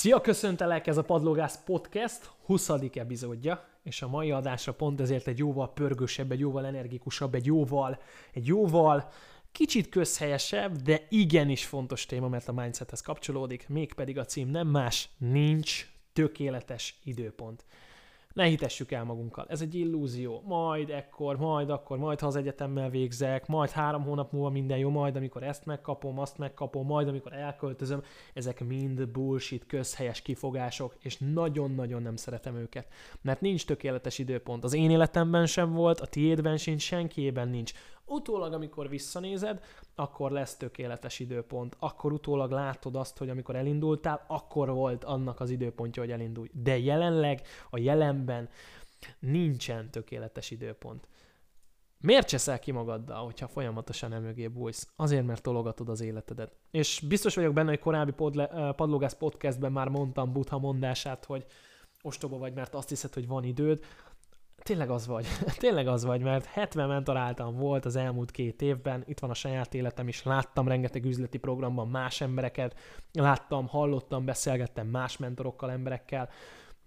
Szia, köszöntelek, ez a Padlógász Podcast 20. epizódja, és a mai adásra pont ezért egy jóval pörgősebb, egy jóval energikusabb, egy jóval, egy jóval kicsit közhelyesebb, de igenis fontos téma, mert a mindsethez kapcsolódik, mégpedig a cím nem más, nincs tökéletes időpont ne hitessük el magunkkal. Ez egy illúzió. Majd ekkor, majd akkor, majd ha az egyetemmel végzek, majd három hónap múlva minden jó, majd amikor ezt megkapom, azt megkapom, majd amikor elköltözöm. Ezek mind bullshit, közhelyes kifogások, és nagyon-nagyon nem szeretem őket. Mert nincs tökéletes időpont. Az én életemben sem volt, a tiédben sincs, senkiében nincs. Utólag, amikor visszanézed, akkor lesz tökéletes időpont. Akkor utólag látod azt, hogy amikor elindultál, akkor volt annak az időpontja, hogy elindulj. De jelenleg, a jelenben nincsen tökéletes időpont. Miért cseszel ki magaddal, hogyha folyamatosan emögé bújsz? Azért, mert tologatod az életedet. És biztos vagyok benne, hogy korábbi podle, Padlógász podcastben már mondtam Butha mondását, hogy ostoba vagy, mert azt hiszed, hogy van időd tényleg az vagy, tényleg az vagy, mert 70 mentoráltam volt az elmúlt két évben, itt van a saját életem is, láttam rengeteg üzleti programban más embereket, láttam, hallottam, beszélgettem más mentorokkal, emberekkel,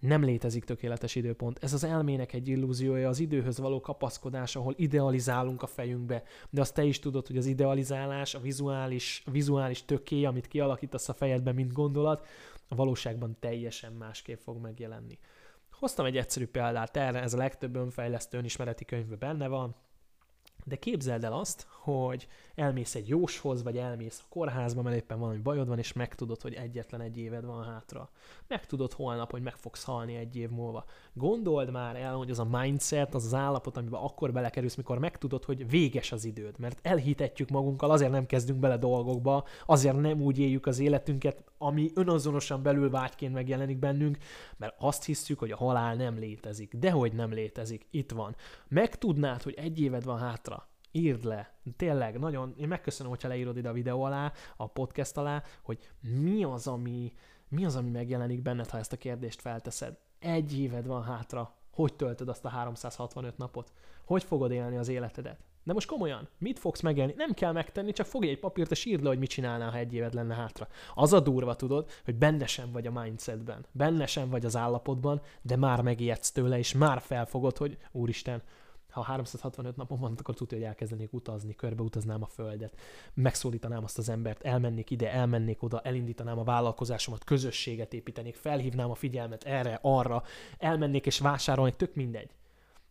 nem létezik tökéletes időpont. Ez az elmének egy illúziója, az időhöz való kapaszkodás, ahol idealizálunk a fejünkbe. De azt te is tudod, hogy az idealizálás, a vizuális, vizuális töké, amit kialakítasz a fejedben, mint gondolat, a valóságban teljesen másképp fog megjelenni. Hoztam egy egyszerű példát erre, ez a legtöbb önfejlesztő önismereti könyvben benne van, de képzeld el azt, hogy elmész egy jóshoz, vagy elmész a kórházba, mert éppen valami bajod van, és megtudod, hogy egyetlen egy éved van hátra. Megtudod holnap, hogy meg fogsz halni egy év múlva. Gondold már el, hogy az a mindset, az az állapot, amiben akkor belekerülsz, mikor megtudod, hogy véges az időd. Mert elhitetjük magunkkal, azért nem kezdünk bele dolgokba, azért nem úgy éljük az életünket, ami önazonosan belül vágyként megjelenik bennünk, mert azt hiszük, hogy a halál nem létezik. Dehogy nem létezik, itt van. Megtudnád, hogy egy éved van hátra, írd le. Tényleg, nagyon, én megköszönöm, hogyha leírod ide a videó alá, a podcast alá, hogy mi az, ami, mi az, ami megjelenik benned, ha ezt a kérdést felteszed. Egy éved van hátra, hogy töltöd azt a 365 napot? Hogy fogod élni az életedet? De most komolyan, mit fogsz megélni? Nem kell megtenni, csak fogj egy papírt és írd le, hogy mit csinálnál, ha egy éved lenne hátra. Az a durva, tudod, hogy benne sem vagy a mindsetben, benne sem vagy az állapotban, de már megijedsz tőle, és már felfogod, hogy úristen, ha 365 napon van, akkor tudja, hogy elkezdenék utazni, körbeutaznám a földet, megszólítanám azt az embert, elmennék ide, elmennék oda, elindítanám a vállalkozásomat, közösséget építenék, felhívnám a figyelmet erre, arra, elmennék és vásárolnék, tök mindegy.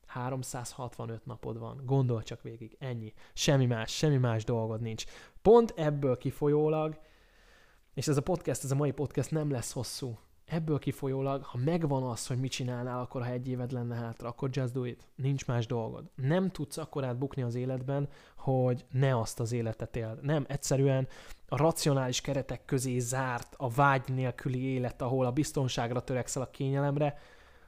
365 napod van, gondol csak végig, ennyi. Semmi más, semmi más dolgod nincs. Pont ebből kifolyólag, és ez a podcast, ez a mai podcast nem lesz hosszú, ebből kifolyólag, ha megvan az, hogy mit csinálnál, akkor ha egy éved lenne hátra, akkor just do it. Nincs más dolgod. Nem tudsz akkorát bukni az életben, hogy ne azt az életet éld. Nem, egyszerűen a racionális keretek közé zárt, a vágy nélküli élet, ahol a biztonságra törekszel a kényelemre,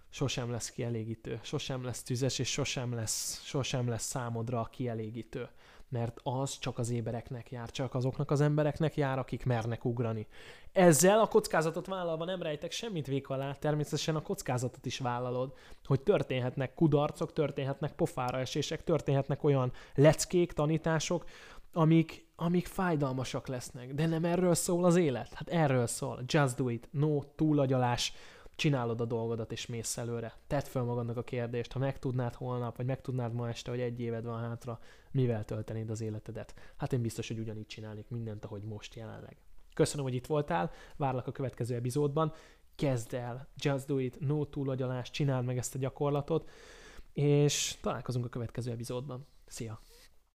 sosem lesz kielégítő, sosem lesz tüzes, és sosem lesz, sosem lesz számodra kielégítő mert az csak az ébereknek jár, csak azoknak az embereknek jár, akik mernek ugrani. Ezzel a kockázatot vállalva nem rejtek semmit vék alá, természetesen a kockázatot is vállalod, hogy történhetnek kudarcok, történhetnek pofára esések, történhetnek olyan leckék, tanítások, amik, amik fájdalmasak lesznek. De nem erről szól az élet. Hát erről szól. Just do it. No túlagyalás csinálod a dolgodat és mész előre. Tedd fel magadnak a kérdést, ha megtudnád holnap, vagy megtudnád ma este, hogy egy éved van hátra, mivel töltenéd az életedet? Hát én biztos, hogy ugyanígy csinálnék mindent, ahogy most jelenleg. Köszönöm, hogy itt voltál, várlak a következő epizódban. Kezd el, just do it, no túlagyalás, csináld meg ezt a gyakorlatot, és találkozunk a következő epizódban. Szia!